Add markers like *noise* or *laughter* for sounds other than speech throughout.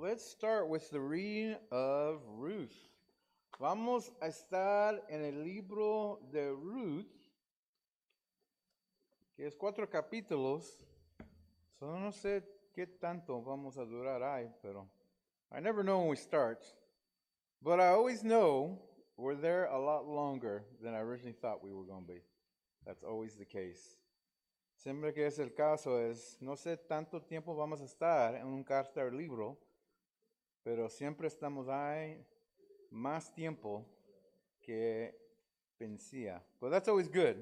let's start with the reading of Ruth. Vamos a estar en el libro de Ruth, que es cuatro capítulos. So no sé qué tanto vamos a durar ahí, pero I never know when we start. But I always know we're there a lot longer than I originally thought we were going to be. That's always the case. Siempre que es el caso es, no sé tanto tiempo vamos a estar en un carta libro, pero siempre estamos ahí más tiempo que pensía. But that's always good,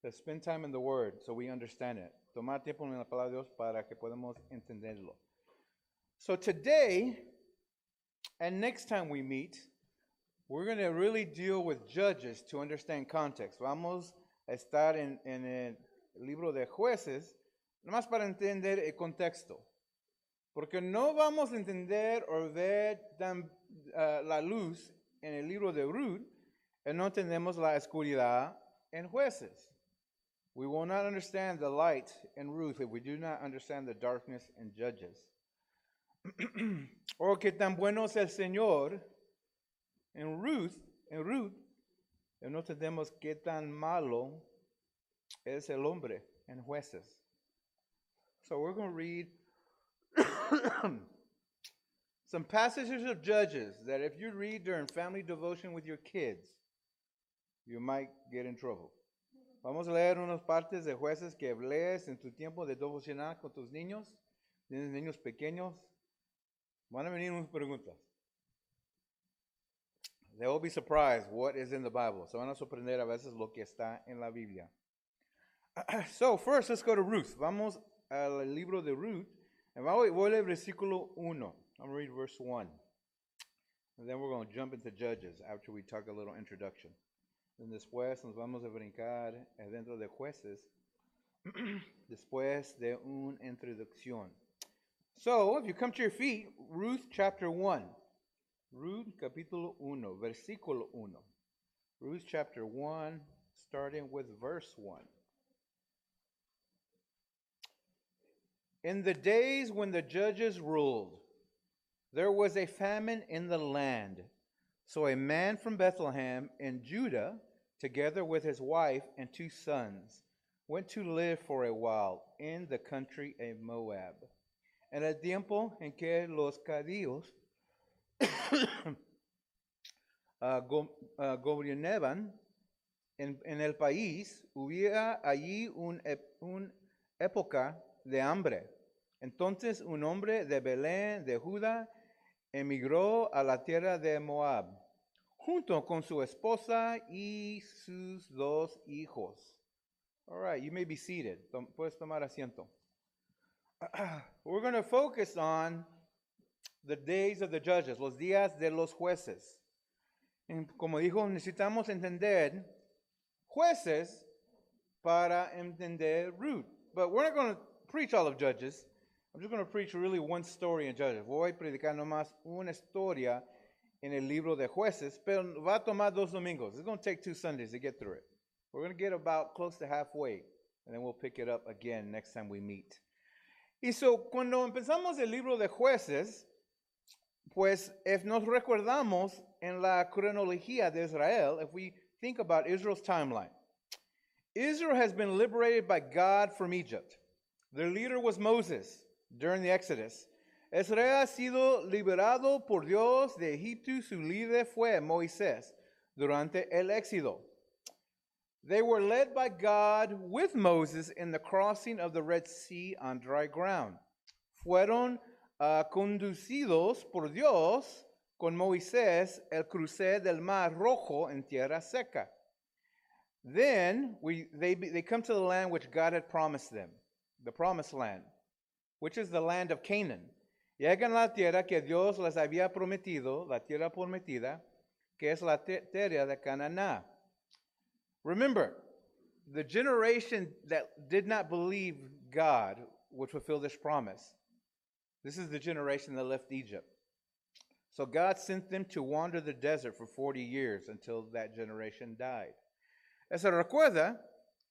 to spend time in the Word so we understand it. Tomar tiempo en la palabra de Dios para que podamos entenderlo. So today, and next time we meet, we're going to really deal with Judges to understand context. Vamos a estar en, en el libro de jueces, nomás para entender el contexto. Porque no vamos a entender o ver tan, uh, la luz en el libro de Ruth y no tenemos la oscuridad en jueces. We will not understand the light in Ruth if we do not understand the darkness in Judges. *clears throat* o que tan bueno es el Señor en Ruth, en Ruth, y no tenemos qué tan malo es el hombre en jueces. So we're going to read *coughs* some passages of Judges that if you read during family devotion with your kids, you might get in trouble. Vamos a leer unas partes de jueces que lees en tu tiempo de devocional con tus niños. Tienes niños pequeños. Van a venir unas preguntas. They will be surprised what is in the Bible. Se van a sorprender a veces lo que está en la Biblia. *coughs* So, first, let's go to Ruth. Vamos al libro de Ruth. Voy a versículo 1. I'm going to read verse 1. And then we're going to jump into Judges after we talk a little introduction. And después nos vamos a brincar dentro de jueces *clears throat* después de una introducción. So, if you come to your feet, Ruth chapter 1. Ruth capítulo 1, versículo 1. Ruth chapter 1, starting with verse 1. In the days when the judges ruled, there was a famine in the land. So a man from Bethlehem in Judah, together with his wife and two sons, went to live for a while in the country of Moab. En el tiempo en que los cadíos *coughs* uh, uh, gobernaban en, el país, hubiera allí un época de hambre. Entonces un hombre de Belén, de Judá, emigró a la tierra de Moab, junto con su esposa y sus dos hijos. All right, you may be seated. Puedes tomar asiento. *clears throat* We're going to focus on the days of the judges, los días de los jueces. como dijo, necesitamos entender jueces para entender Ruth. But we're not going to preach all of Judges. I'm just going to preach really one story in Judges. Voy a predicar nomás una historia en el libro de jueces, pero va a tomar dos domingos. It's going to take two Sundays to get through it. We're going to get about close to halfway, and then we'll pick it up again next time we meet. Y so, cuando empezamos el libro de jueces, pues if nos recordamos en la cronología de Israel, if we think about Israel's timeline, Israel has been liberated by God from Egypt. Their leader was Moses during the Exodus. Israel ha sido liberado por Dios de Egipto. Su líder fue Moisés durante el éxodo. They were led by God with Moses in the crossing of the Red Sea on dry ground. Fueron uh, conducidos por Dios con Moisés el cruce del Mar Rojo en tierra seca. Then we, they, they come to the land which God had promised them, the promised land which is the land of Canaan. Llegan la tierra que Dios les había prometido, la tierra prometida, que es la tierra de Canaán. Remember, the generation that did not believe God would fulfill this promise. This is the generation that left Egypt. So God sent them to wander the desert for 40 years until that generation died. Se recuerda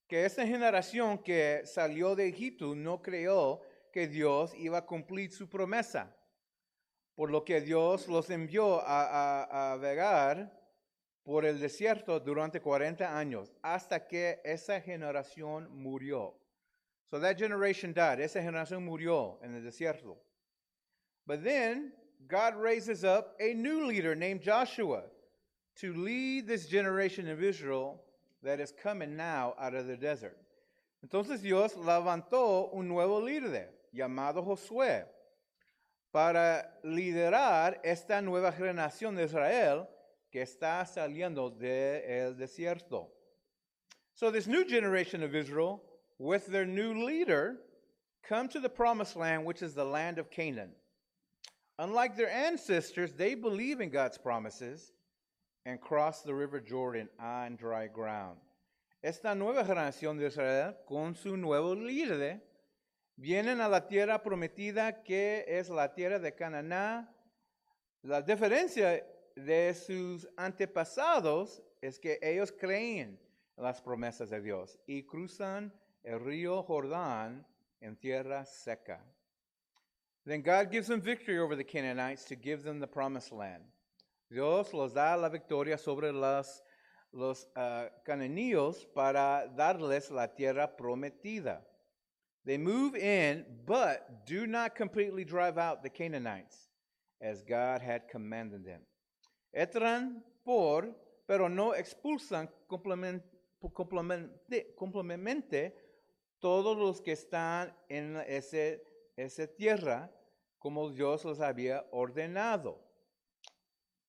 que esa generación que salió de Egipto no creó que Dios iba a cumplir su promesa. por lo que Dios los envió a, a, a vagar por el desierto durante 40 años, hasta que esa generación murió. So that generation died. Esa generación murió en el desierto. But then God raises up a new leader named Joshua to lead this generation of Israel that is coming now out of the desert. Entonces Dios levantó un nuevo líder llamado Josué para liderar esta nueva generación de Israel que está saliendo del desierto. So this new generation of Israel, with their new leader, come to the promised land, which is the land of Canaan. Unlike their ancestors, they believe in God's promises and cross the river Jordan on dry ground. Esta nueva generación de Israel, con su nuevo líder, vienen a la tierra prometida que es la tierra de Canaán. La diferencia de sus antepasados es que ellos creen en las promesas de Dios y cruzan el río Jordán en tierra seca. Then God gives them victory over the Canaanites to give them the promised land. Dios los da la victoria sobre los, uh, cananeos para darles la tierra prometida. They move in, but do not completely drive out the Canaanites, as God had commanded them. Entran por, pero no expulsan completamente todos los que están en ese, esa tierra, como Dios los había ordenado.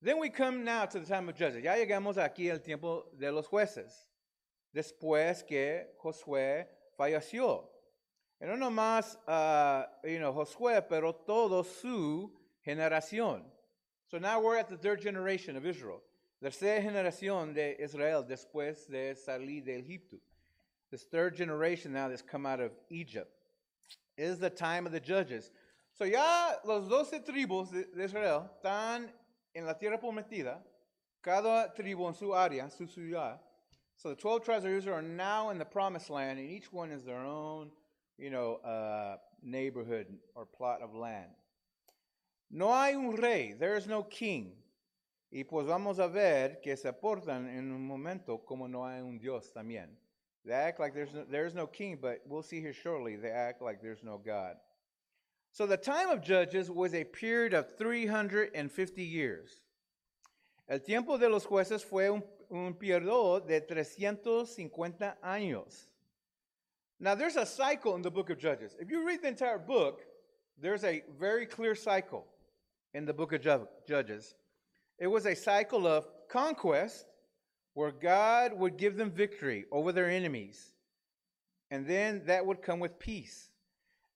Then we come now to the time of Judges. Ya llegamos aquí al tiempo de los jueces, después que Josué falleció. Y no nomás, uh, you know, Josué, pero todo su generación. So now we're at the third generation of Israel. Tercera generación de Israel después de salir de Egipto. This third generation now that's come out of Egypt. is the time of the judges. So ya los doce tribus de, de Israel están en la tierra prometida, cada tribu en su área, su ciudad. So the 12 tribes of Israel are now in the promised land, and each one is their own, you know, uh, neighborhood or plot of land. No hay un rey, there is no king. Y pues vamos a ver que se portan en un momento como no hay un Dios también. They act like there's no, there's no king, but we'll see here shortly, they act like there's no God. So the time of Judges was a period of 350 years. El tiempo de los jueces fue un, un periodo de 350 años. Now there's a cycle in the book of Judges. If you read the entire book, there's a very clear cycle in the book of Judges. It was a cycle of conquest where God would give them victory over their enemies. And then that would come with peace.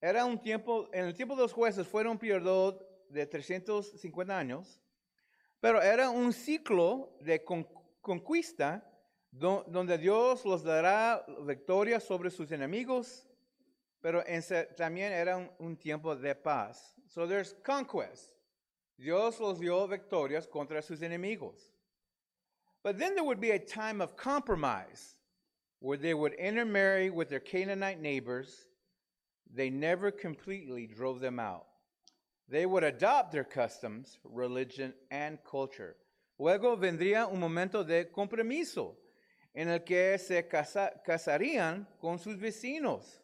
Era un tiempo, en el tiempo de los jueces fueron un periodo de 350 años, pero era un ciclo de con, conquista donde Dios los dará victoria sobre sus enemigos, pero en, también era un, un, tiempo de paz. So there's conquest. Dios los dio victorias contra sus enemigos. But then there would be a time of compromise where they would intermarry with their Canaanite neighbors they never completely drove them out. They would adopt their customs, religion, and culture. Luego vendría un momento de compromiso en el que se casa, casarían con sus vecinos,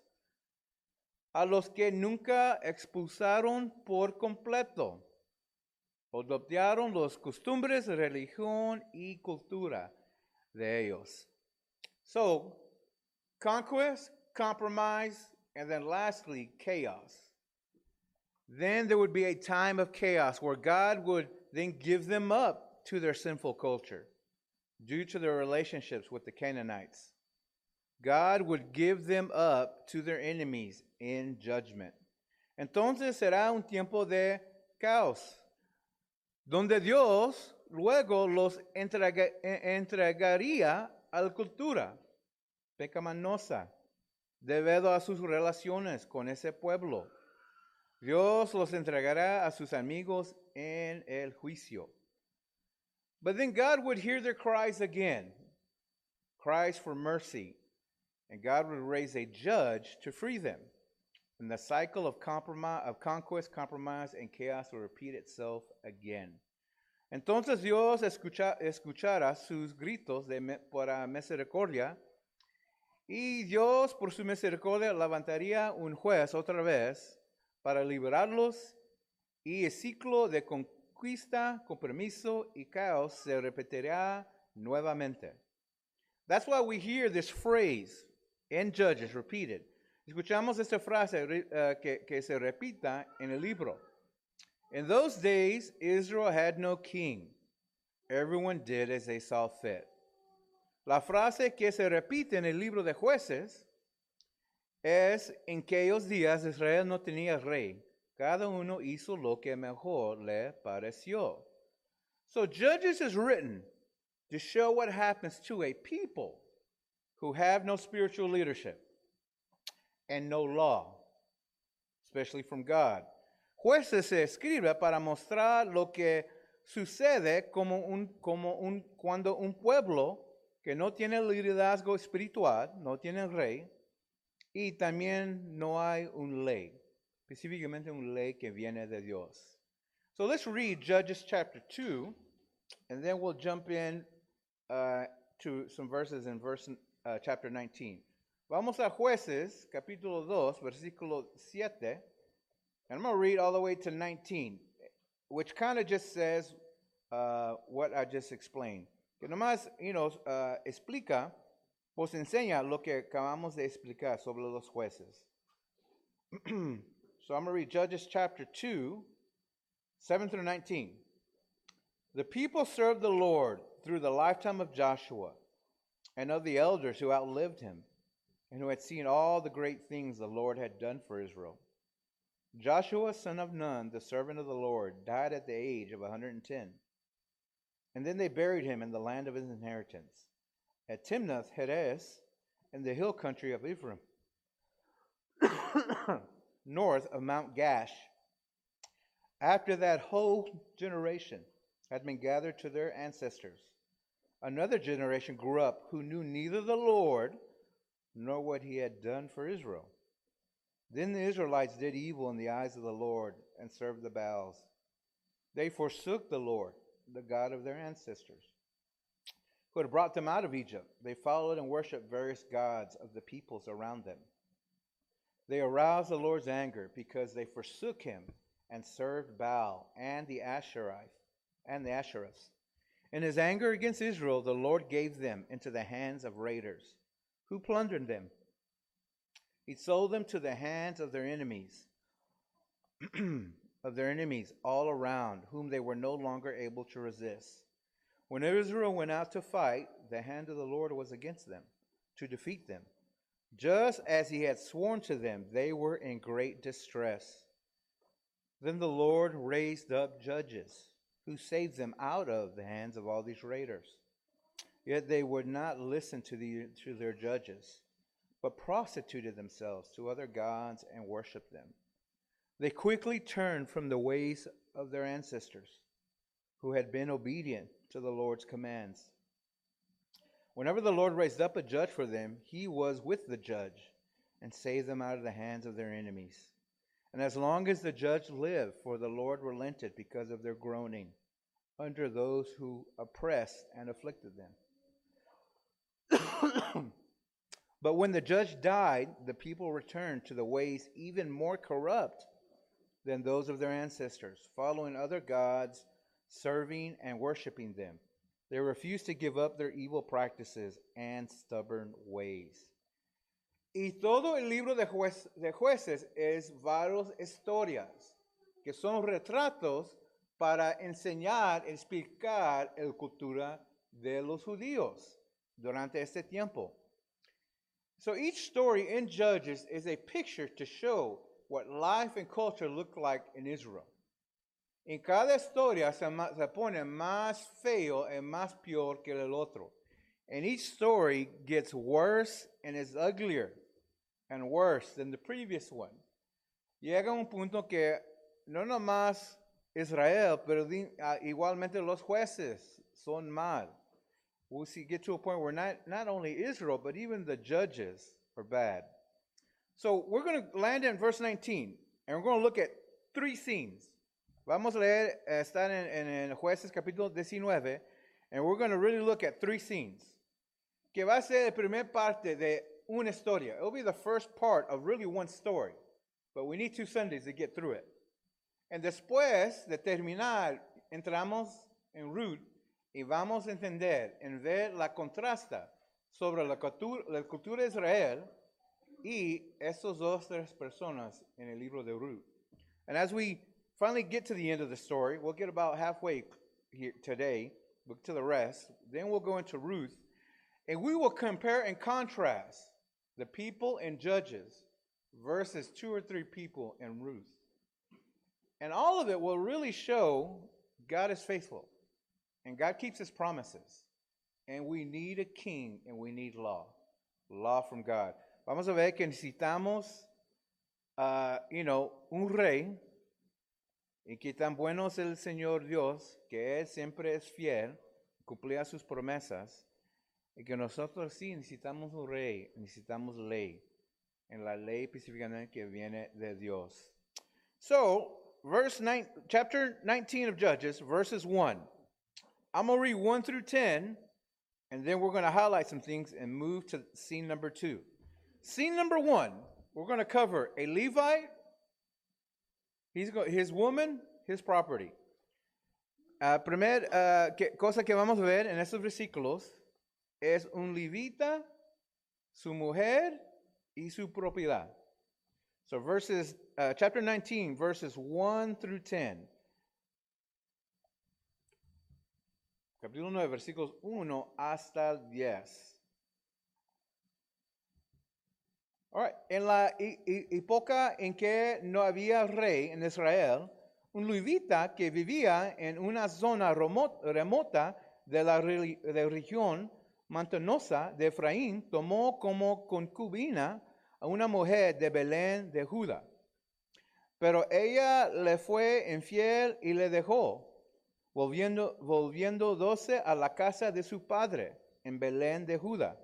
a los que nunca expulsaron por completo. Adoptaron las costumbres, religión y cultura de ellos. So, conquest, compromise, and then lastly, chaos. Then there would be a time of chaos where God would then give them up to their sinful culture due to their relationships with the Canaanites. God would give them up to their enemies in judgment. Entonces será un tiempo de caos, donde Dios luego los entrega, entregaría a la cultura pecaminosa debido a sus relaciones con ese pueblo. Dios los entregará a sus amigos en el juicio. But then God would hear their cries again, cries for mercy, and God would raise a judge to free them. And the cycle of, compromise, of conquest, compromise, and chaos will repeat itself again. Entonces Dios escucha, escuchará sus gritos de, para misericordia y Dios por su misericordia levantaría un juez otra vez para liberarlos y el ciclo de conquista, compromiso y caos se repetirá nuevamente. That's why we hear this phrase in Judges repeated. Escuchamos esta frase eh, que, que se repita en el libro. In those days, Israel had no king. Everyone did as they saw fit. La frase que se repite en el libro de jueces es, en aquellos días Israel no tenía rey. Cada uno hizo lo que mejor le pareció. So Judges is written to show what happens to a people who have no spiritual leadership and no law, especially from God. Jueces se escribe para mostrar lo que sucede como un, como un, cuando un pueblo que no tiene liderazgo espiritual, no tiene rey, y también no hay un ley, específicamente un ley que viene de Dios. So let's read Judges chapter 2, and then we'll jump in uh, to some verses in verse, uh, chapter 19. Vamos a Jueces, capítulo 2, versículo 7, and I'm going to read all the way to 19, which kind of just says uh, what I just explained. Que nomás, you know, uh, explica, pues enseña lo que acabamos de explicar sobre los jueces. *clears throat* so I'm going to read Judges chapter 2, 7 through 19. The people served the Lord through the lifetime of Joshua and of the elders who outlived him and who had seen all the great things the Lord had done for Israel. Joshua, son of Nun, the servant of the Lord, died at the age of a 110. And then they buried him in the land of his inheritance, at Timnath Heres, in the hill country of Ephraim, *coughs* north of Mount Gaash. After that whole generation had been gathered to their ancestors, another generation grew up who knew neither the Lord nor what he had done for Israel. Then the Israelites did evil in the eyes of the Lord and served the Baals. They forsook the Lord, the God of their ancestors, who had brought them out of Egypt. They followed and worshiped various gods of the peoples around them. They aroused the Lord's anger because they forsook him and served Baal and the Asherite and the Ashereths. In his anger against Israel, the Lord gave them into the hands of raiders, who plundered them. He sold them to the hands of their enemies, *clears throat* of their enemies all around, whom they were no longer able to resist. When Israel went out to fight, the hand of the Lord was against them, to defeat them. Just as he had sworn to them, they were in great distress. Then the Lord raised up judges, who saved them out of the hands of all these raiders. Yet they would not listen to, the, to their judges, but prostituted themselves to other gods and worshiped them. They quickly turned from the ways of their ancestors, who had been obedient to the Lord's commands. Whenever the Lord raised up a judge for them, he was with the judge and saved them out of the hands of their enemies. And as long as the judge lived, for the Lord relented because of their groaning under those who oppressed and afflicted them. *coughs* but when the judge died, the people returned to the ways even more corrupt than those of their ancestors, following other gods, serving and worshiping them. They refuse to give up their evil practices and stubborn ways. Y todo el libro de, juez- de jueces es varias historias que son retratos para enseñar, explicar la cultura de los judíos durante este tiempo. So each story in Judges is a picture to show what life and culture looked like in Israel. En cada historia se, se pone más feo y más peor que el otro. And each story gets worse and is uglier and worse than the previous one. Llega un punto que no nomás Israel, pero ah, igualmente los jueces son mal. We'll see, get to a point where not, not only Israel, but even the judges are bad. So we're going to land in verse 19, and we're going to look at three scenes. Vamos a leer, eh, estar en, en, Jueces capítulo 19, and we're going to really look at three scenes. Que va a ser la primera parte de una historia. It'll be the first part of really one story, but we need two Sundays to get through it. And después de terminar, entramos en Ruth y vamos a entender, en ver la contrasta sobre la cultura, la cultura de Israel y estos dos tres personas en el libro de Ruth. And as we finally get to the end of the story, we'll get about halfway here today, look to the rest, then we'll go into Ruth, and we will compare and contrast the people and judges versus two or three people in Ruth. And all of it will really show God is faithful and God keeps his promises. And we need a king and we need law. Law from God. Vamos a ver que necesitamos, uh, you know, un rey y que tan bueno es el Señor Dios, que Él siempre es fiel, cumplía sus promesas, y que nosotros sí necesitamos un rey, necesitamos ley, en la ley específicamente que viene de Dios. So, verse nine, chapter 19 of Judges, verses 1. I'm going to read 1 through 10, and then we're going to highlight some things and move to scene number 2. Scene number 1, we're going to cover a Levite, he's go, his woman, his property. Uh, primer uh, que, cosa que vamos a ver en estos versículos es un levita, su mujer y su propiedad. So verses, uh, chapter 19, verses 1 through 10. Capítulo 9, versículos 1 hasta el 10. En la época en que no había rey en Israel, un levita que vivía en una zona remota de la región montanosa de Efraín tomó como concubina a una mujer de Belén de Judá. Pero ella le fue infiel y le dejó, volviendo, doce a la casa de su padre en Belén de Judá.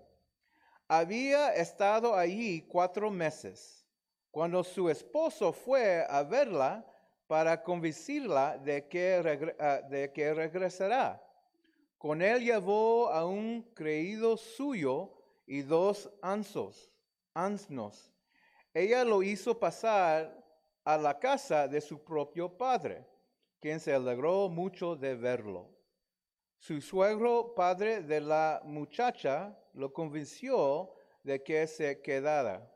Había estado allí cuatro meses. Cuando su esposo fue a verla para convencerla de que, ah, de que regresará, con él llevó a un creído suyo y dos ansos ansnos. Ella lo hizo pasar a la casa de su propio padre, quien se alegró mucho de verlo. Su suegro, padre de la muchacha, lo convenció de que se quedara.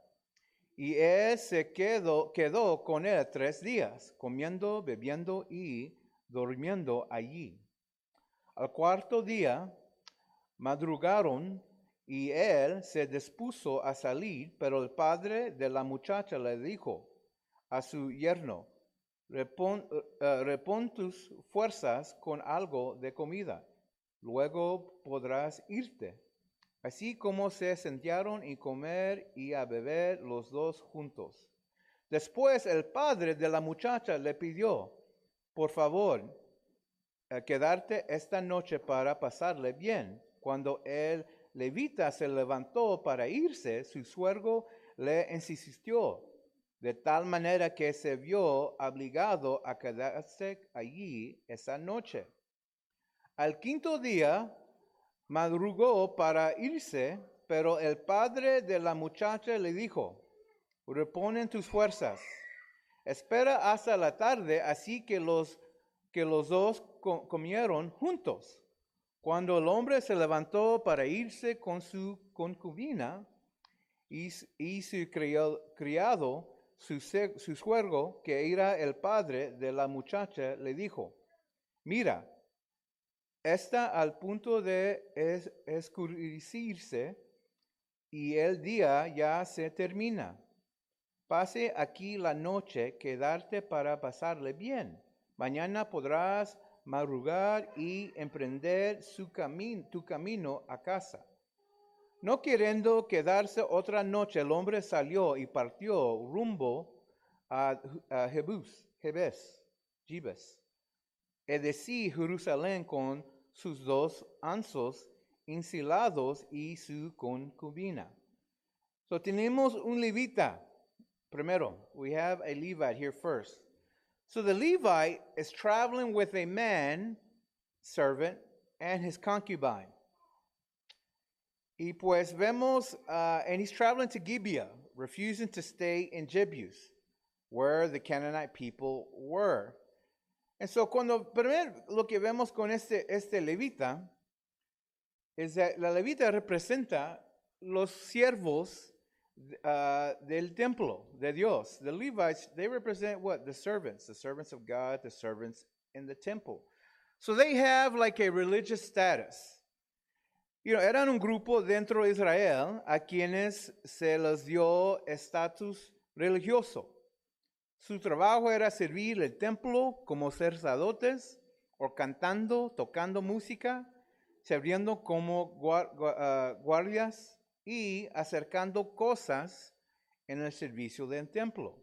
Y él se quedó, quedó con él tres días, comiendo, bebiendo y durmiendo allí. Al cuarto día, madrugaron y él se dispuso a salir, pero el padre de la muchacha le dijo a su yerno, repon, eh, tus fuerzas con algo de comida, luego podrás irte. Así como se sentaron y comer y a beber los dos juntos. Después el padre de la muchacha le pidió, por favor, eh, quedarte esta noche para pasarle bien. Cuando él levita se levantó para irse, su suegro le insistió, de tal manera que se vio obligado a quedarse allí esa noche. Al quinto día madrugó para irse, pero el padre de la muchacha le dijo, reponen tus fuerzas, espera hasta la tarde, así que los, que los dos comieron juntos. Cuando el hombre se levantó para irse con su concubina y, su criado, su, que era el padre de la muchacha, le dijo, mira, está al punto de escurrirse y el día ya se termina. Pase aquí la noche, quedarte para pasarle bien. Mañana podrás madrugar y emprender su camino, tu camino a casa. No queriendo quedarse otra noche, el hombre salió y partió rumbo a, Jebus, Jebes, Jebes, es Jerusalén con sus dos ansos ensilados y su concubina. So tenemos un levita Primero, we have a Levite here first. So the Levite is traveling with a man servant and his concubine. Y pues vemos, uh, and he's traveling to Gibeah, refusing to stay in Jebus, where the Canaanite people were. And so cuando primero lo que vemos con este, este levita es que la levita representa los siervos uh, del templo de Dios. The Levites, they represent what? The servants, the servants of God, the servants in the temple. So they have like a religious status. You know, eran un grupo dentro de Israel a quienes se les dio estatus religioso. Su trabajo era servir el templo como sacerdotes o cantando, tocando música, sirviendo como ah, guardias y acercando cosas en el servicio del templo.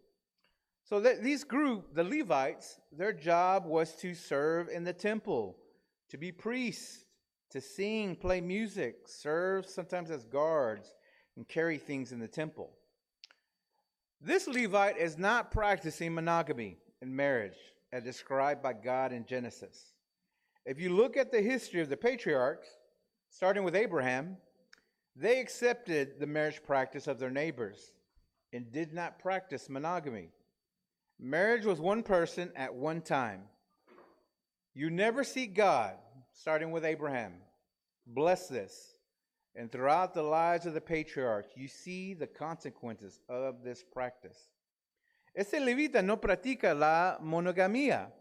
So that these group, the Levites, their job was to serve in the temple, to be priests, to sing, play music, serve sometimes as guards, and carry things in the temple. This Levite is not practicing monogamy in marriage as described by God in Genesis. If you look at the history of the patriarchs, starting with Abraham, they accepted the marriage practice of their neighbors and did not practice monogamy. Marriage was one person at one time. You never see God, starting with Abraham, bless this and throughout the lives of the patriarchs, you see the consequences of this practice. Este levita no practica la monogamía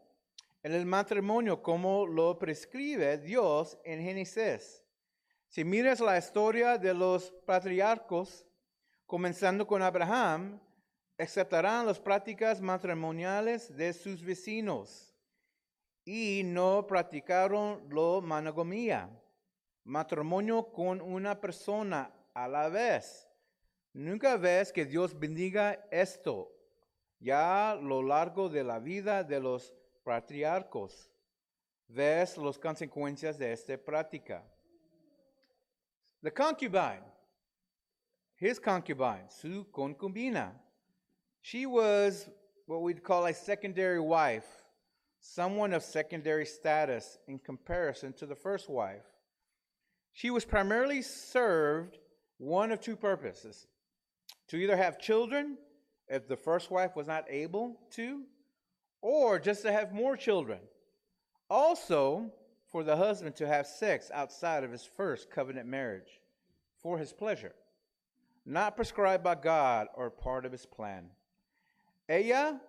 en el matrimonio como lo prescribe Dios en Génesis. Si miras la historia de los patriarcos, comenzando con Abraham, aceptarán las prácticas matrimoniales de sus vecinos y no practicaron la monogamía matrimonio con una persona a la vez. Nunca ves que Dios bendiga esto ya a lo largo de la vida de los patriarcos. Ves las consecuencias de esta práctica. The concubine, his concubine, su concubina, she was what we'd call a secondary wife, someone of secondary status in comparison to the first wife. She was primarily served one of two purposes to either have children if the first wife was not able to, or just to have more children. Also, for the husband to have sex outside of his first covenant marriage for his pleasure, not prescribed by God or part of his plan. Ella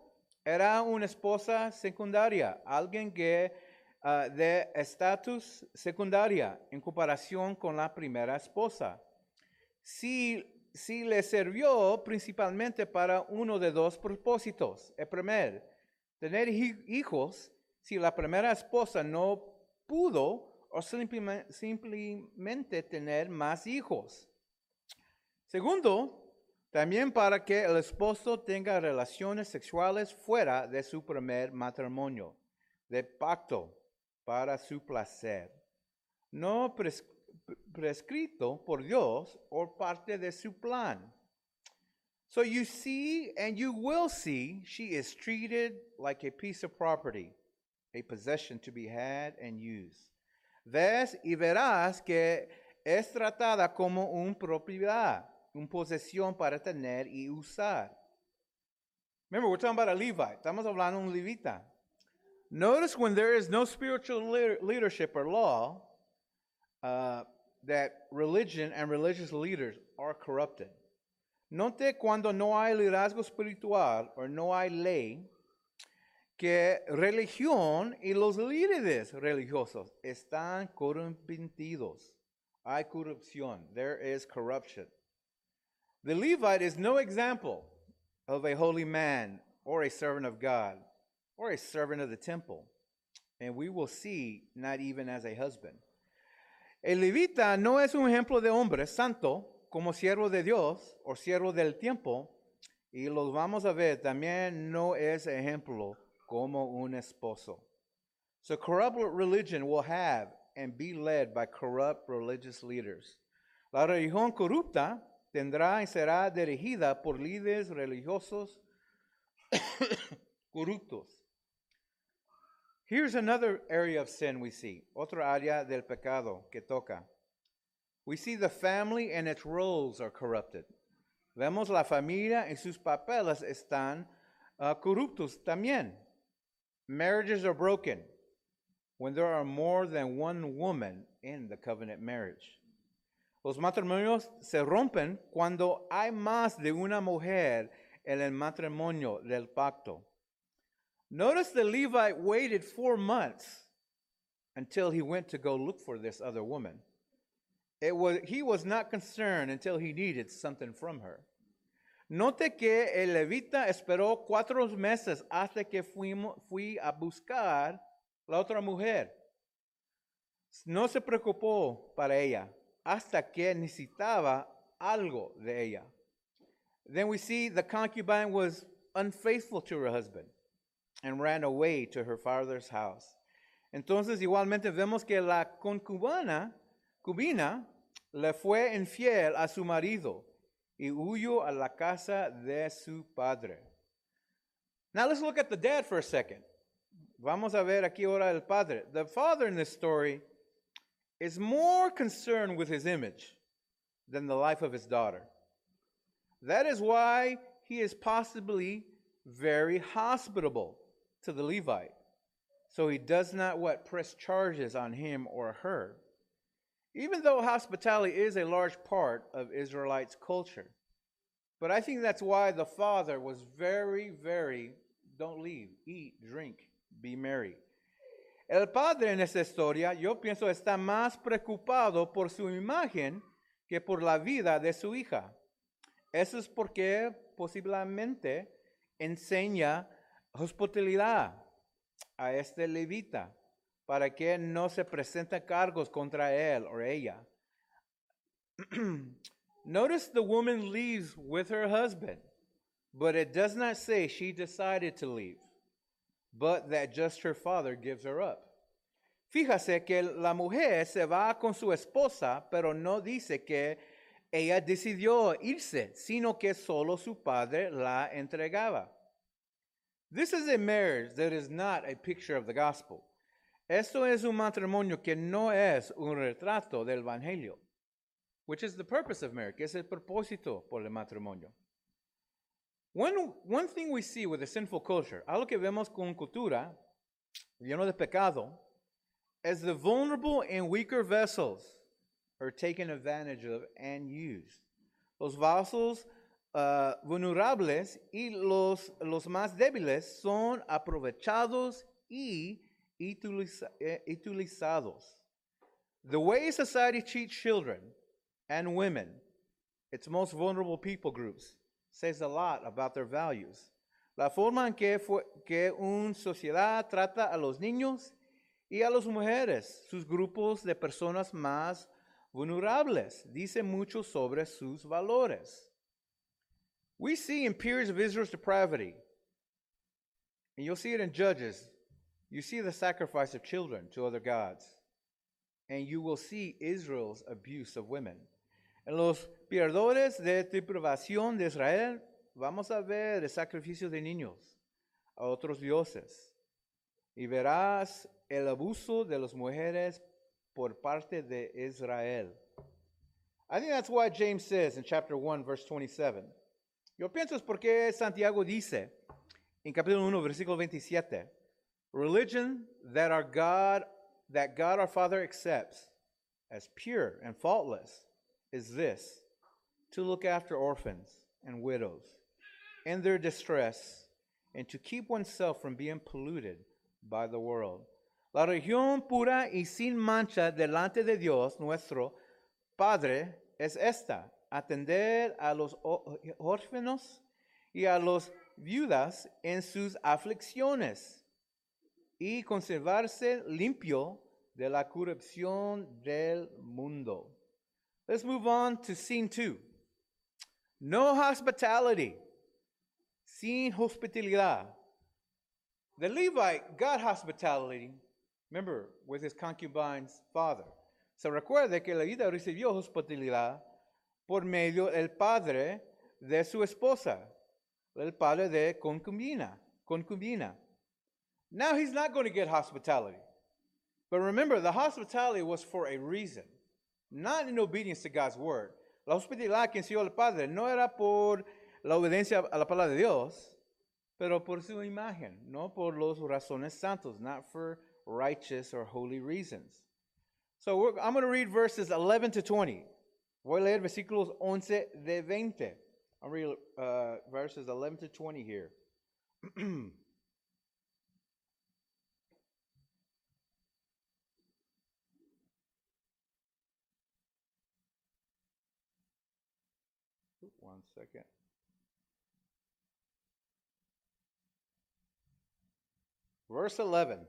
era una esposa secundaria, alguien que uh, de estatus secundaria en comparación con la primera esposa. Si, si le sirvió principalmente para uno de dos propósitos. El primer, tener hijos si la primera esposa no pudo o simplemente, simplemente tener más hijos. Segundo, también para que el esposo tenga relaciones sexuales fuera de su primer matrimonio, de pacto para su placer, no prescrito por Dios o parte de su plan. So you see and you will see she is treated like a piece of property, a possession to be had and used. Ves y verás que es tratada como una propiedad, una posesión para tener y usar. Remember, we're talking about a Levite. Estamos hablando de un levita. Notice when there is no spiritual leadership or law, uh, that religion and religious leaders are corrupted. Note cuando no hay liderazgo espiritual o no hay ley, que religión y los líderes religiosos están corrompidos. Hay corrupción. There is corruption. The Levite is no example of a holy man or a servant of God or a servant of the temple. And we will see, not even as a husband. El levita no es un ejemplo de hombre santo como siervo de Dios o siervo del tiempo, y los vamos a ver, también no es ejemplo como un esposo. So corrupt religion will have and be led by corrupt religious leaders. La religión corrupta tendrá y será dirigida por líderes religiosos *coughs* corruptos. Here's another area of sin we see, otra área del pecado que toca. We see the family and its roles are corrupted. Vemos la familia y sus papeles están uh, corruptos también. Marriages are broken when there are more than one woman in the covenant marriage. Los matrimonios se rompen cuando hay más de una mujer en el matrimonio del pacto. Notice the Levite waited four months until he went to go look for this other woman. It was, he was not concerned until he needed something from her. Note que el levita esperó cuatro meses hasta que fuimos, fui a buscar la otra mujer. No se preocupó para ella hasta que necesitaba algo de ella. Then we see the concubine was unfaithful to her husband and ran away to her father's house. Entonces igualmente vemos que la concubina, cubina, le fue infiel a su marido y huyó a la casa de su padre. Now let's look at the dad for a second. Vamos a ver aquí ahora el padre. The father in this story is more concerned with his image than the life of his daughter. That is why he is possibly very hospitable to the Levite. So he does not what press charges on him or her. Even though hospitality is a large part of Israelites' culture. But I think that's why the father was very, very don't leave, eat, drink, be merry. El padre en esta historia, yo pienso, está más preocupado por su imagen que por la vida de su hija. Eso es porque posiblemente enseña hospitalidad a este levita para que no se presenten cargos contra él o ella. *clears throat* Notice the woman leaves with her husband, but it does not say she decided to leave, but that just her father gives her up. Fíjase que la mujer se va con su esposa, pero no dice que ella decidió irse, sino que solo su padre la entregaba. This is a marriage that is not a picture of the gospel. Esto es un matrimonio que no es un retrato del Evangelio, which is the purpose of marriage, que es el propósito por el matrimonio. One, one thing we see with a sinful culture, algo que vemos con cultura lleno de pecado, is the vulnerable and weaker vessels are taken advantage of and used. Los vasos uh, vulnerables y los, los más débiles son aprovechados y eh, utilizados. The way society treats children and women, its most vulnerable people groups, says a lot about their values. La forma en que, fue, que una sociedad trata a los niños y a las mujeres, sus grupos de personas más vulnerables, dice mucho sobre sus valores. We see in periods of Israel's depravity, and you'll see it in Judges, you see the sacrifice of children to other gods, and you will see Israel's abuse of women. En los pierdores de deprivación de Israel, vamos a ver el sacrificio de niños a otros dioses, y verás el abuso de las mujeres por parte de Israel. I think that's why James says in chapter 1, verse 27. Yo pienso es porque Santiago dice en capítulo 1, versículo 27, religion that our God, that God our Father accepts as pure and faultless is this, to look after orphans and widows in their distress and to keep oneself from being polluted by the world. La religión pura y sin mancha delante de Dios, nuestro Padre, es esta, atender a los órfanos y a los viudas en sus aflicciones y conservarse limpio de la corrupción del mundo. Let's move on to scene two. No hospitality. Sin hospitalidad. The Levite got hospitality, remember, with his concubine's father. Se recuerda que la vida recibió hospitalidad por medio del padre de su esposa, el padre de concubina, concubina. Now he's not going to get hospitality. But remember, the hospitality was for a reason, not in obedience to God's word. La hospitalidad que enseñó el Padre no era por la obediencia a la palabra de Dios, pero por su imagen, no por los razones santos, not for righteous or holy reasons. So I'm going to read verses 11 to 20. Voy a leer versículos 11 de 20. I'll read uh, verses 11 to 20 here. *clears throat* One second. Verse 11.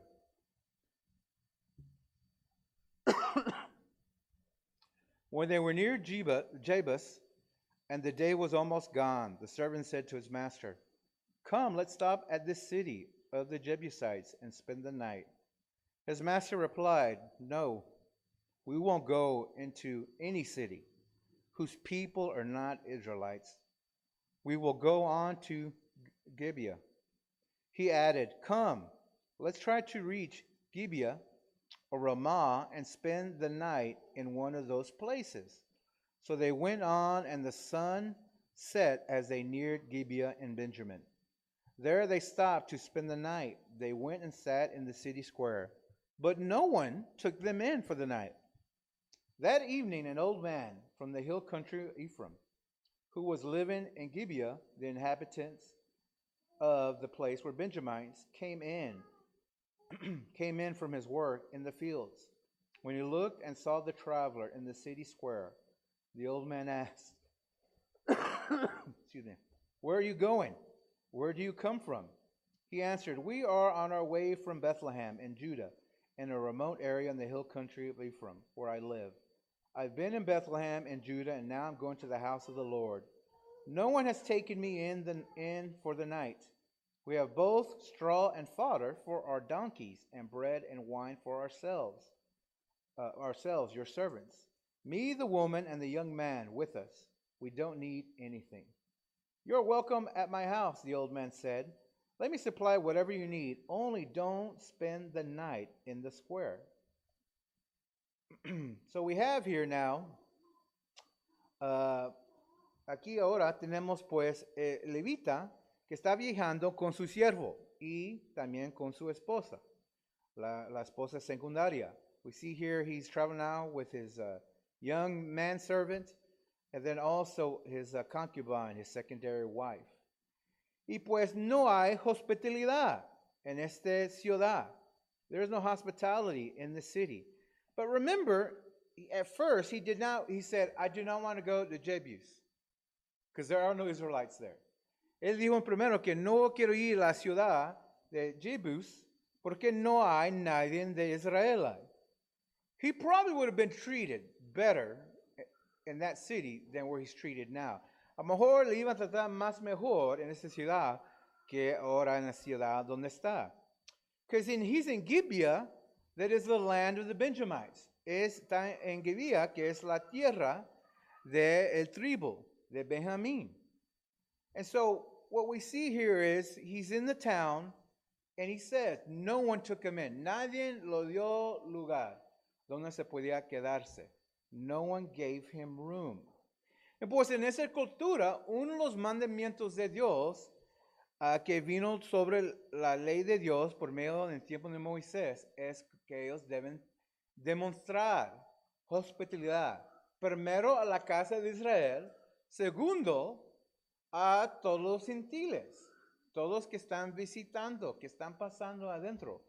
When they were near Jeba, Jebus, and the day was almost gone, the servant said to his master, Come, let's stop at this city of the Jebusites and spend the night. His master replied, No, we won't go into any city whose people are not Israelites. We will go on to Gibeah. He added, Come, let's try to reach Gibeah or Ramah and spend the night in one of those places. So they went on, and the sun set as they neared Gibeah in Benjamin. There they stopped to spend the night. They went and sat in the city square, but no one took them in for the night. That evening, an old man from the hill country of Ephraim, who was living in Gibeah, the inhabitants of the place where Benjamites came in, *clears throat* came in from his work in the fields. When he looked and saw the traveler in the city square, the old man asked, *coughs* Excuse me, where are you going? Where do you come from? He answered, We are on our way from Bethlehem in Judah, in a remote area in the hill country of Ephraim, where I live. I've been in Bethlehem in Judah, and now I'm going to the house of the Lord. No one has taken me in, the, in for the night. We have both straw and fodder for our donkeys, and bread and wine for ourselves, uh, ourselves, your servants. Me, the woman, and the young man with us. We don't need anything. You're welcome at my house, the old man said. Let me supply whatever you need. Only don't spend the night in the square. *clears throat* so we have here now, uh, aquí ahora tenemos pues eh, Levita que está viajando con su siervo y también con su esposa, la, la esposa secundaria. We see here he's traveling now with his uh, young manservant and then also his uh, concubine, his secondary wife. Y pues no hay hospitalidad en esta ciudad. There is no hospitality in the city. But remember, at first he did not, he said, I do not want to go to Jebus, because there are no Israelites there. Él dijo en primero que no quiero ir a la ciudad de Jebus, porque no hay nadie de Israel. He probably would have been treated better in that city than where he's treated now. A lo mejor le iban a tratar más mejor en esa ciudad que ahora en la ciudad donde está. Because he's in Gibeah, that is the land of the Benjamites. Está en Gibeah, que es la tierra del de tribu de Benjamín. And so what we see here is he's in the town and he says, no one took him in. Nadie lo dio lugar donde se podía quedarse. No one gave him room. Y pues en esa cultura, uno de los mandamientos de Dios uh, que vino sobre la ley de Dios por medio del tiempo de Moisés es que ellos deben demostrar hospitalidad. Primero a la casa de Israel, segundo a todos los gentiles, todos que están visitando, que están pasando adentro.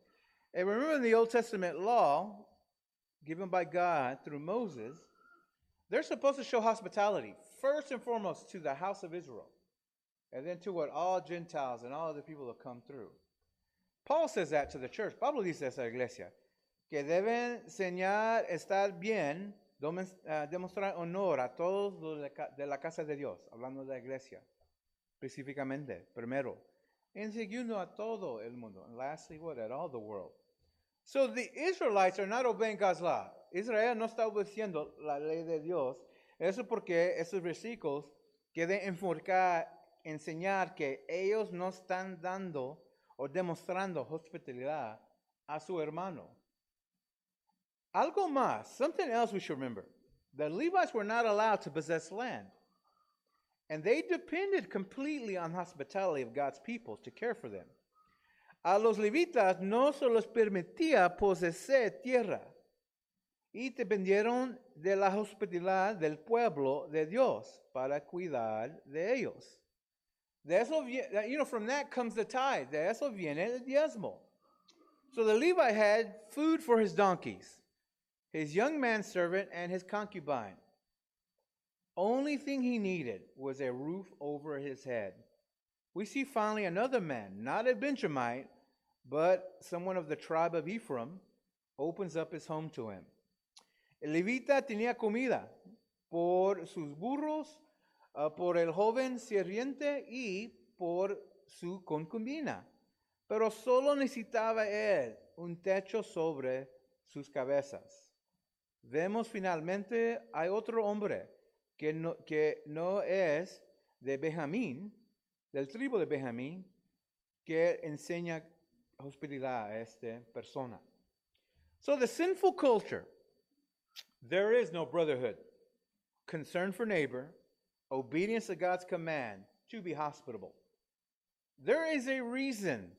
And remember in the Old Testament law given by God through Moses, they're supposed to show hospitality first and foremost to the house of Israel, and then to what all Gentiles and all other people have come through. Paul says that to the church. Pablo dice a esa iglesia que deben enseñar estar bien, ah, demostrar honor a todos los de la casa de Dios, hablando de la iglesia específicamente, primero. En segundo, a todo el mundo. And lastly, what? At all the world. So the Israelites are not obeying God's law. Israel no está obedeciendo la ley de Dios. Eso porque esos versículos quieren enfocar, enseñar que ellos no están dando o demostrando hospitalidad a su hermano. Algo más, something else we should remember. The Levites were not allowed to possess land. And they depended completely on hospitality of God's people to care for them. A los levitas no se les permitía poseer tierra y dependieron de la hospitalidad del pueblo de Dios para cuidar de ellos. De eso, you know, from that comes the tithe. De eso viene el diezmo. So the Levite had food for his donkeys, his young manservant, and his concubine. Only thing he needed was a roof over his head. We see finally another man, not a Benjamite, but someone of the tribe of Ephraim, opens up his home to him. El levita tenía comida por sus burros, uh, por el joven sirviente y por su concubina, pero solo necesitaba él un techo sobre sus cabezas. Vemos finalmente hay otro hombre que no, que no es de Benjamín, del tribu de Benjamín, que enseña hospitalidad a esta persona. So the sinful culture, there is no brotherhood, concern for neighbor, obedience to God's command to be hospitable. There is a reason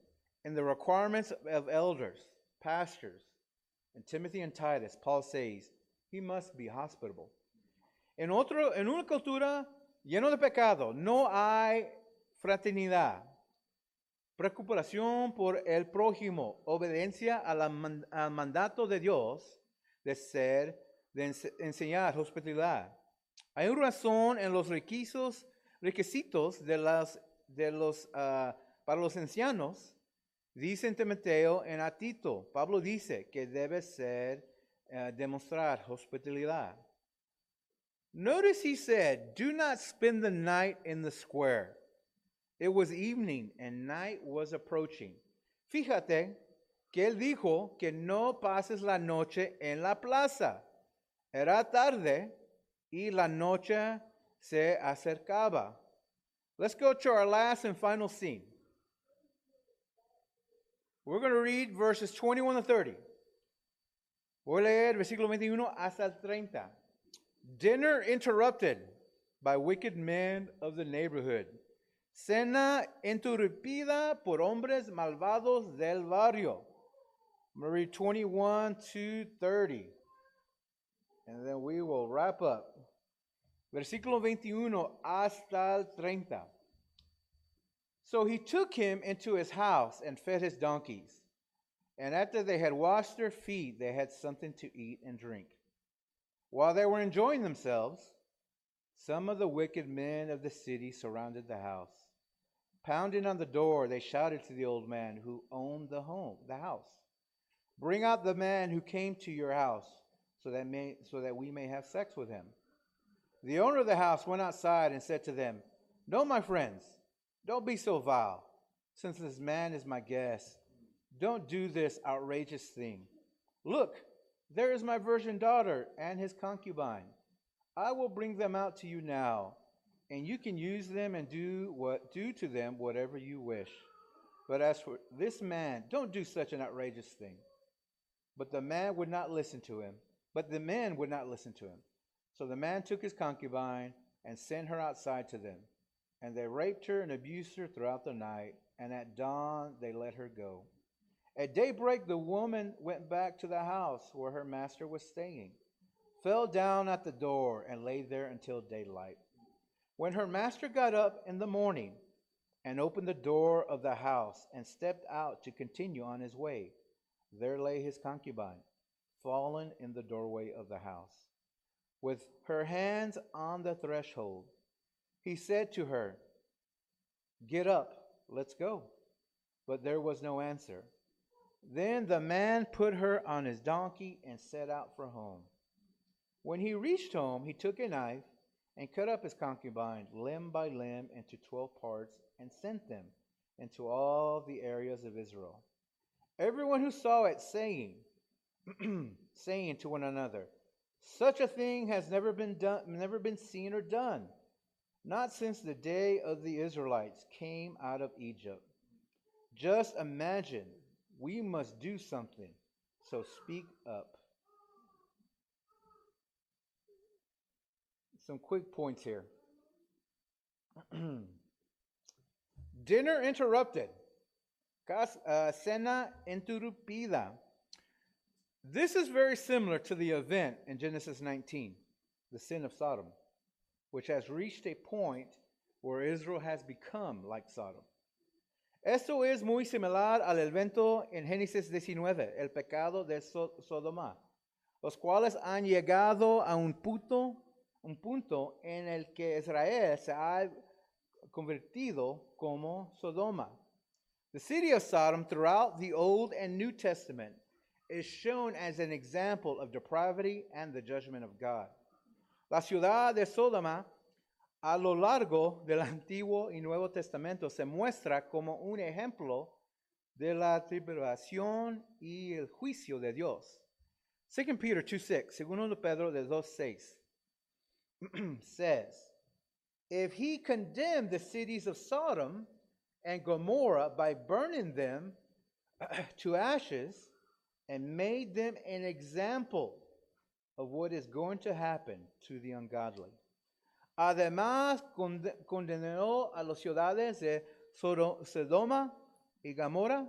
in the requirements of elders, pastors, and Timothy and Titus, Paul says, he must be hospitable. En, otro, en una cultura llena de pecado no hay fraternidad, preocupación por el prójimo, obediencia al mandato de Dios de ser, de enseñar hospitalidad. Hay una razón en los requisitos, requisitos de las, de los, uh, para los ancianos. Dice en Timoteo en Atito, Pablo dice que debe ser uh, demostrar hospitalidad. Notice he said, Do not spend the night in the square. It was evening and night was approaching. Fíjate que él dijo que no pases la noche en la plaza. Era tarde y la noche se acercaba. Let's go to our last and final scene. We're going to read verses 21 to 30. Voy a leer versículo 21 hasta el 30. Dinner interrupted by wicked men of the neighborhood. Cena interrumpida por hombres malvados del barrio. Marie 21 to 30. And then we will wrap up. Versículo 21 hasta el 30. So he took him into his house and fed his donkeys. And after they had washed their feet, they had something to eat and drink. While they were enjoying themselves, some of the wicked men of the city surrounded the house. Pounding on the door, they shouted to the old man who owned the home, the house. Bring out the man who came to your house so that, may, so that we may have sex with him. The owner of the house went outside and said to them, No, my friends, don't be so vile. Since this man is my guest, don't do this outrageous thing. Look, there is my virgin daughter and his concubine. I will bring them out to you now, and you can use them and do what do to them whatever you wish. But as for this man, don't do such an outrageous thing. But the man would not listen to him. But the men would not listen to him. So the man took his concubine and sent her outside to them. And they raped her and abused her throughout the night, and at dawn they let her go. At daybreak, the woman went back to the house where her master was staying, fell down at the door, and lay there until daylight. When her master got up in the morning and opened the door of the house and stepped out to continue on his way, there lay his concubine, fallen in the doorway of the house. With her hands on the threshold, he said to her, Get up, let's go. But there was no answer. Then the man put her on his donkey and set out for home. When he reached home, he took a knife and cut up his concubine limb by limb into twelve parts and sent them into all the areas of Israel. Everyone who saw it saying, *clears throat* saying to one another, Such a thing has never been done, never been seen or done, not since the day of the Israelites came out of Egypt. Just imagine, we must do something, so speak up. Some quick points here. *clears throat* Dinner interrupted. Uh, cena interrumpida. This is very similar to the event in Genesis 19, the sin of Sodom, which has reached a point where Israel has become like Sodom. Esto es muy similar al evento en Génesis 19, el pecado de So- Sodoma, los cuales han llegado a un punto, un punto en el que Israel se ha convertido como Sodoma. The city of Sodom throughout the Old and New Testament is shown as an example of depravity and the judgment of God. La ciudad de Sodoma a lo largo del Antiguo y Nuevo Testamento se muestra como un ejemplo de la tribulación y el juicio de Dios. 2 Peter 2:6, segundo Pedro de 2:6 *clears throat* says, If he condemned the cities of Sodom and Gomorrah by burning them *clears throat* to ashes and made them an example of what is going to happen to the ungodly. Además, conde- condenó a las ciudades de Sodo- Sodoma y Gomorra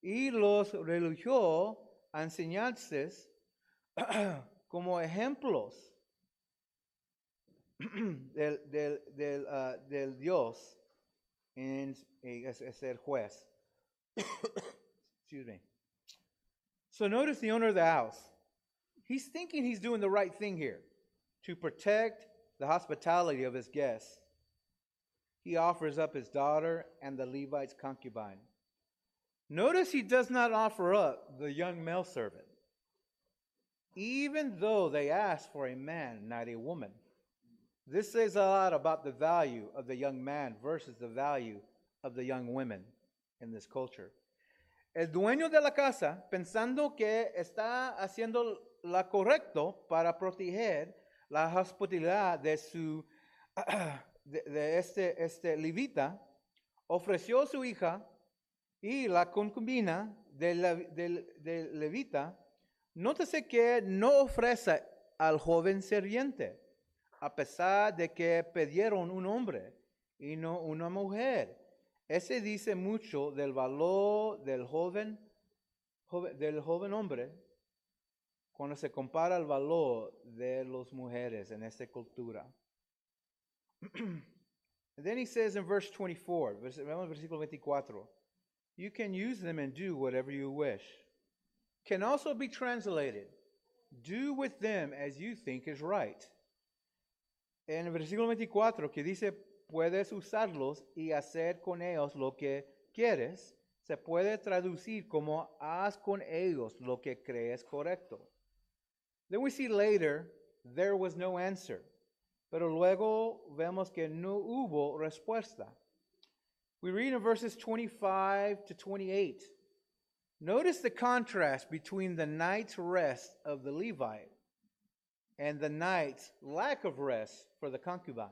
y los religió a *clears throat* como ejemplos *clears throat* del, del, ah, del Dios en, es- ser juez. *coughs* Excuse me. So notice the owner of the house. He's thinking he's doing the right thing here to protect the hospitality of his guests. He offers up his daughter and the Levite's concubine. Notice he does not offer up the young male servant, even though they ask for a man, not a woman. This says a lot about the value of the young man versus the value of the young women in this culture. El dueño de la casa, pensando que está haciendo lo correcto para proteger la hospitalidad de su *clears throat* de, de este, este levita, ofreció su hija y la concubina del, del levita. Nótese que no ofrece al joven sirviente, a pesar de que pidieron un hombre y no una mujer. Ese dice mucho del valor del joven- del joven hombre cuando se compara el valor de las mujeres en esta cultura. *clears throat* Then he says in verse 24, vers- vemos versículo 24, you can use them and do whatever you wish. Can also be translated, do with them as you think is right. En el versículo 24 que dice, puedes usarlos y hacer con ellos lo que quieres, se puede traducir como haz con ellos lo que crees correcto. Then we see later, there was no answer. Pero luego vemos que no hubo respuesta. We read in verses 25 to 28. Notice the contrast between the night's rest of the Levite and the night's lack of rest for the concubine.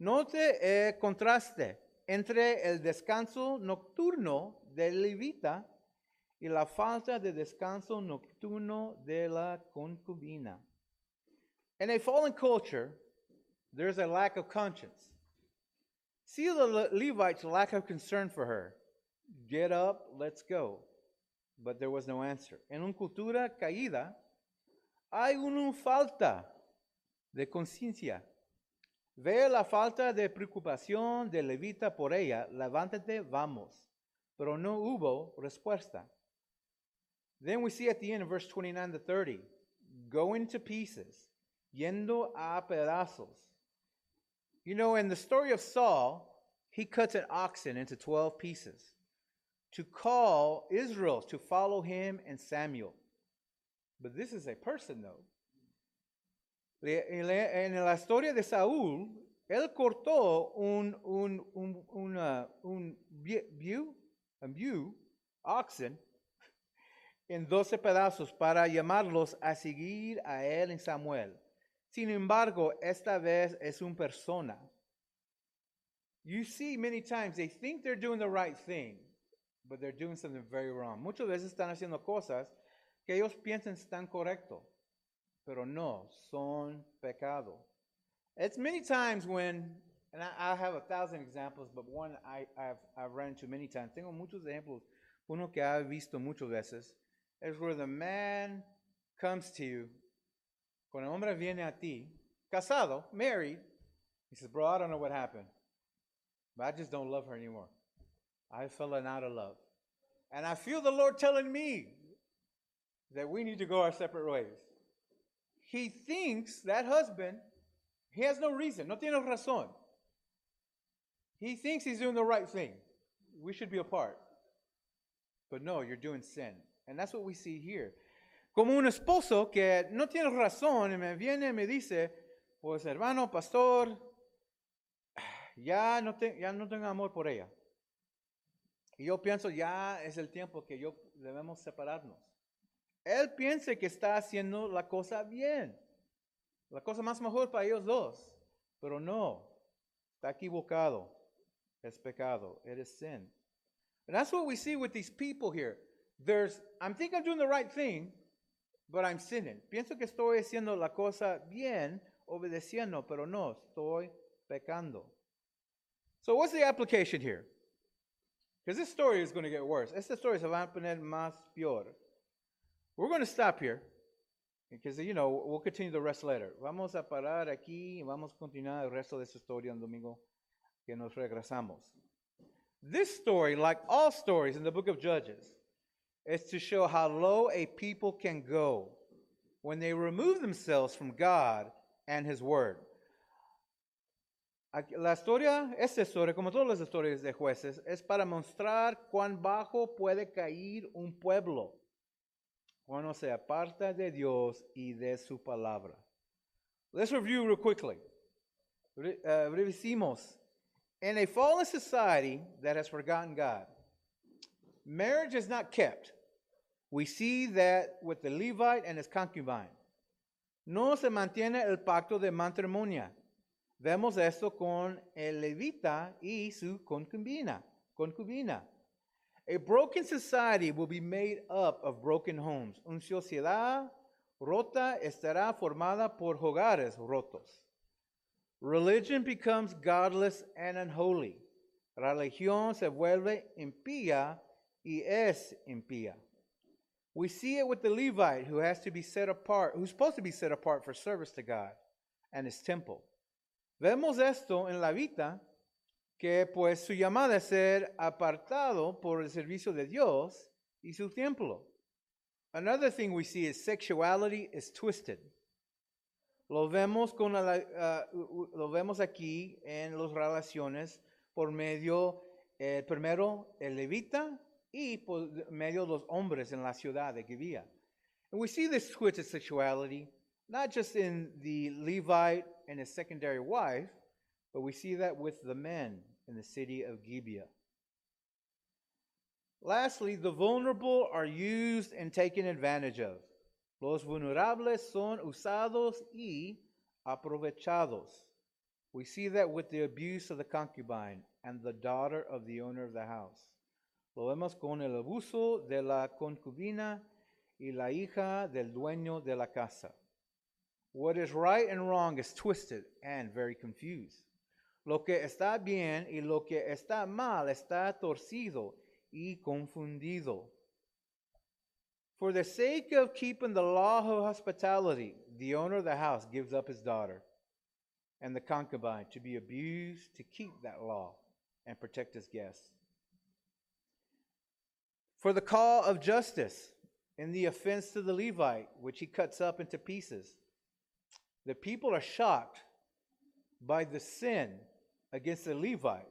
Note el contraste entre el descanso nocturno del levita y la falta de descanso nocturno de la concubina. In a fallen culture, there's a lack of conscience. See the Le- Levite's lack of concern for her. Get up, let's go. But there was no answer. En una cultura caída, hay una falta de conciencia. Ve la falta de preocupación de Levita por ella, levántate, vamos. Pero no hubo respuesta. Then we see at the end of verse 29 to 30, going to pieces, yendo a pedazos. You know, in the story of Saul, he cuts an oxen into 12 pieces to call Israel to follow him and Samuel. But this is a person, though. En la- historia de Saúl, él cortó un, un, un, un bie- view, un view, oxen, en doce pedazos para llamarlos a seguir a él en Samuel. Sin embargo, esta vez es una persona. You see many times they think they're doing the right thing, but they're doing something very wrong. Muchas veces están haciendo cosas que ellos piensan están correcto, pero no, son pecado. It's many times when, and I, I have a thousand examples, but one I, I've, I've run into many times. Tengo muchos ejemplos. Uno que ha visto muchas veces is where the man comes to you. Cuando el hombre viene a ti, casado, married, he says, Bro, I don't know what happened, but I just don't love her anymore. I fell out of love. And I feel the Lord telling me that we need to go our separate ways. He thinks that husband, he has no reason, no tiene razón. He thinks he's doing the right thing. We should be apart. But no, you're doing sin. And that's what we see here. Como un esposo que no tiene razón y me viene y me dice, pues hermano, pastor, ya no, te, ya no tengo amor por ella. Y yo pienso, ya es el tiempo que yo debemos separarnos. Él piensa que está haciendo la cosa bien. La cosa más mejor para ellos dos. Pero no, está equivocado. Es pecado. It is sin. And that's what we see with these people here. There's, I'm thinking I'm doing the right thing, but I'm sinning. Pienso que estoy haciendo la cosa bien, obedeciendo, pero no, estoy pecando. So what's the application here? Because this story is going to get worse. Esta story se va a poner más peor. We're going to stop here. Because, you know, we'll continue the rest later. Vamos a parar aquí y vamos a continuar el resto de esta historia en domingo que nos regresamos. This story, like all stories in the book of Judges, is to show how low a people can go when they remove themselves from God and His Word. La historia, esta historia, como todas las historias de jueces, es para mostrar cuán bajo puede caer un pueblo cuando se aparta de Dios y de su palabra. Let's review real quickly. Uh, revisemos. In a fallen society that has forgotten God, marriage is not kept. We see that with the Levite and his concubine. No se mantiene el pacto de matrimonio. Vemos esto con el levita y su concubina. concubina. A broken society will be made up of broken homes. Una sociedad rota estará formada por hogares rotos. Religion becomes godless and unholy. Religión se vuelve impía y es impía. We see it with the Levite who has to be set apart, who's supposed to be set apart for service to God and his temple. Vemos esto en la vida que pues su llamada es ser apartado por el servicio de Dios y su templo. Another thing we see is sexuality is twisted. Lo vemos, con la, uh, lo vemos aquí en las relaciones por medio, eh, primero, el levita y por medio de los hombres en la ciudad de. And we see this twisted sexuality not just in the Levite and his secondary wife, but we see that with the men in the city of Gibeah. Lastly, the vulnerable are used and taken advantage of. Los vulnerables son usados y aprovechados. We see that with the abuse of the concubine and the daughter of the owner of the house. Lo vemos con el abuso de la concubina y la hija del dueño de la casa. What is right and wrong is twisted and very confused. Lo que está bien y lo que está mal está torcido y confundido. For the sake of keeping the law of hospitality, the owner of the house gives up his daughter and the concubine to be abused to keep that law and protect his guests. For the call of justice in the offense to the Levite, which he cuts up into pieces, the people are shocked by the sin against the Levite,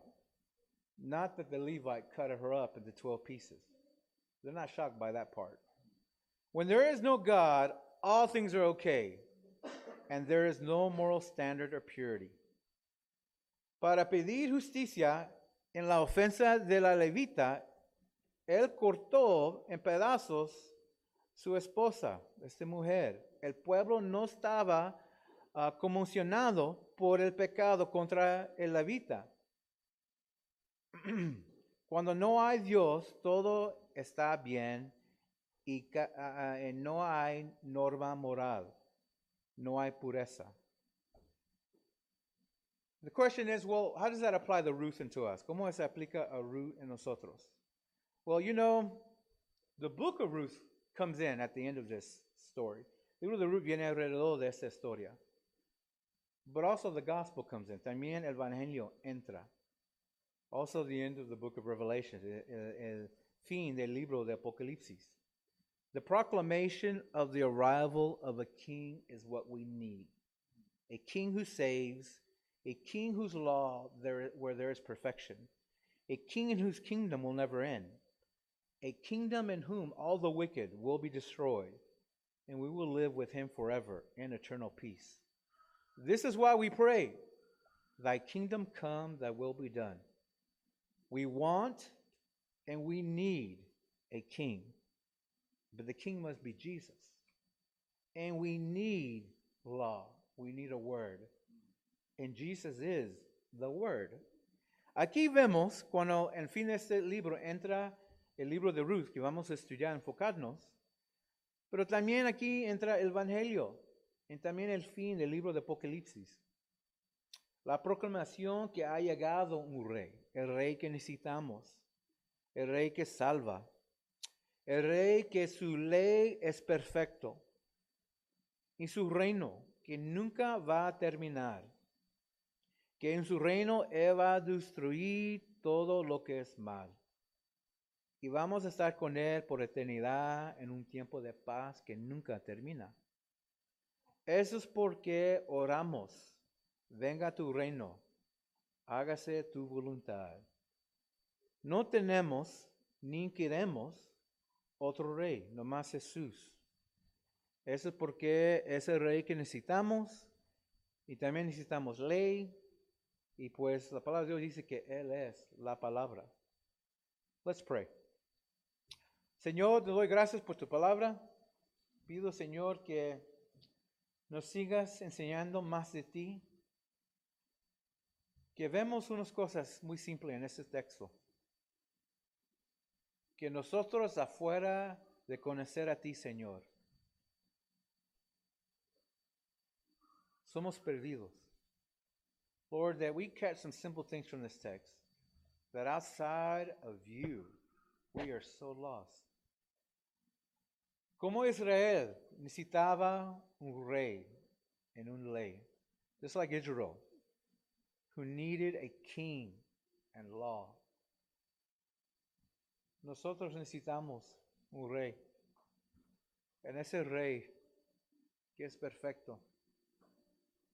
not that the Levite cut her up into 12 pieces. They're not shocked by that part. When there is no God, all things are okay, and there is no moral standard or purity. Para pedir justicia en la ofensa de la levita, él cortó en pedazos su esposa, esta mujer. El pueblo no estaba ah, conmocionado por el pecado contra el levita. *clears throat* Cuando no hay Dios, todo está bien y ah, no hay norma moral, no hay pureza. The question is, well, how does that apply to Ruth and to us? ¿Cómo se aplica a Ruth en nosotros? Well, you know, the book of Ruth comes in at the end of this story. El libro de Ruth viene alrededor de esta historia. But also the gospel comes in. También el evangelio entra. Also the end of the book of Revelation, el, el- el fin del libro de Apocalipsis. The proclamation of the arrival of a king is what we need. A king who saves, a king whose law there where there is perfection, a king in whose kingdom will never end, a kingdom in whom all the wicked will be destroyed, and we will live with him forever in eternal peace. This is why we pray, Thy kingdom come, thy will be done. We want and we need a king, but the king must be Jesus. And we need law, we need a word. And Jesus is the word. Aquí vemos cuando en fin de este libro entra el libro de Ruth, que vamos a estudiar, enfocarnos, pero también aquí entra el Evangelio, y también el fin del libro de Apocalipsis. La proclamación que ha llegado un rey, el rey que necesitamos, el rey que salva, el rey que su ley es perfecto y su reino que nunca va a terminar, que en su reino Él va a destruir todo lo que es mal. Y vamos a estar con Él por eternidad en un tiempo de paz que nunca termina. Eso es porque oramos. Venga tu reino, hágase tu voluntad. No tenemos ni queremos otro rey, nomás Jesús. Eso es porque es el rey que necesitamos y también necesitamos ley y pues la palabra de Dios dice que Él es la palabra. Let's pray. Señor, te doy gracias por tu palabra. Pido, Señor, que nos sigas enseñando más de ti. Que vemos unas cosas muy simples en este texto. Que nosotros afuera de conocer a ti, Señor, somos perdidos. Lord, that we catch some simple things from this text. That outside of you, we are so lost. Como Israel necesitaba un rey en una ley, just like Israel, who needed a king and law. Nosotros necesitamos un rey. En ese rey que es perfecto,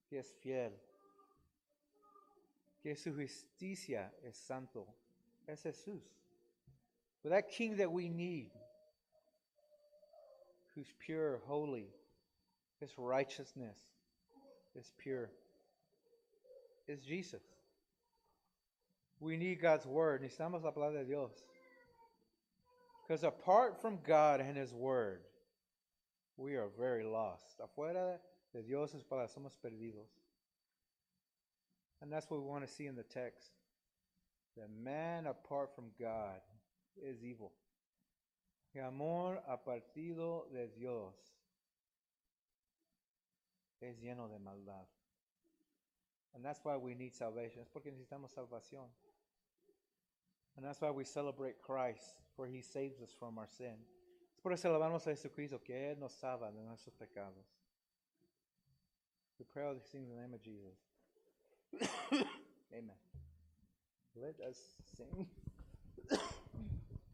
que es fiel, que su justicia es santo, es Jesús. But that king that we need, who's pure, holy, his righteousness is pure, is Jesus. We need God's word. Necesitamos la palabra de Dios. Because apart from God and his word, we are very lost. Afuera de Dios es para somos perdidos. And that's what we want to see in the text. That man apart from God is evil. Que amor a partido de Dios es lleno de maldad. And that's why we need salvation. Es porque necesitamos salvación. And that's why we celebrate Christ, for he saves us from our sin. Es por eso alabamos a Jesucristo, que Él nos salva de nuestros pecados. We pray all these things in the name of Jesus. *coughs* Amen. Let us sing. *coughs*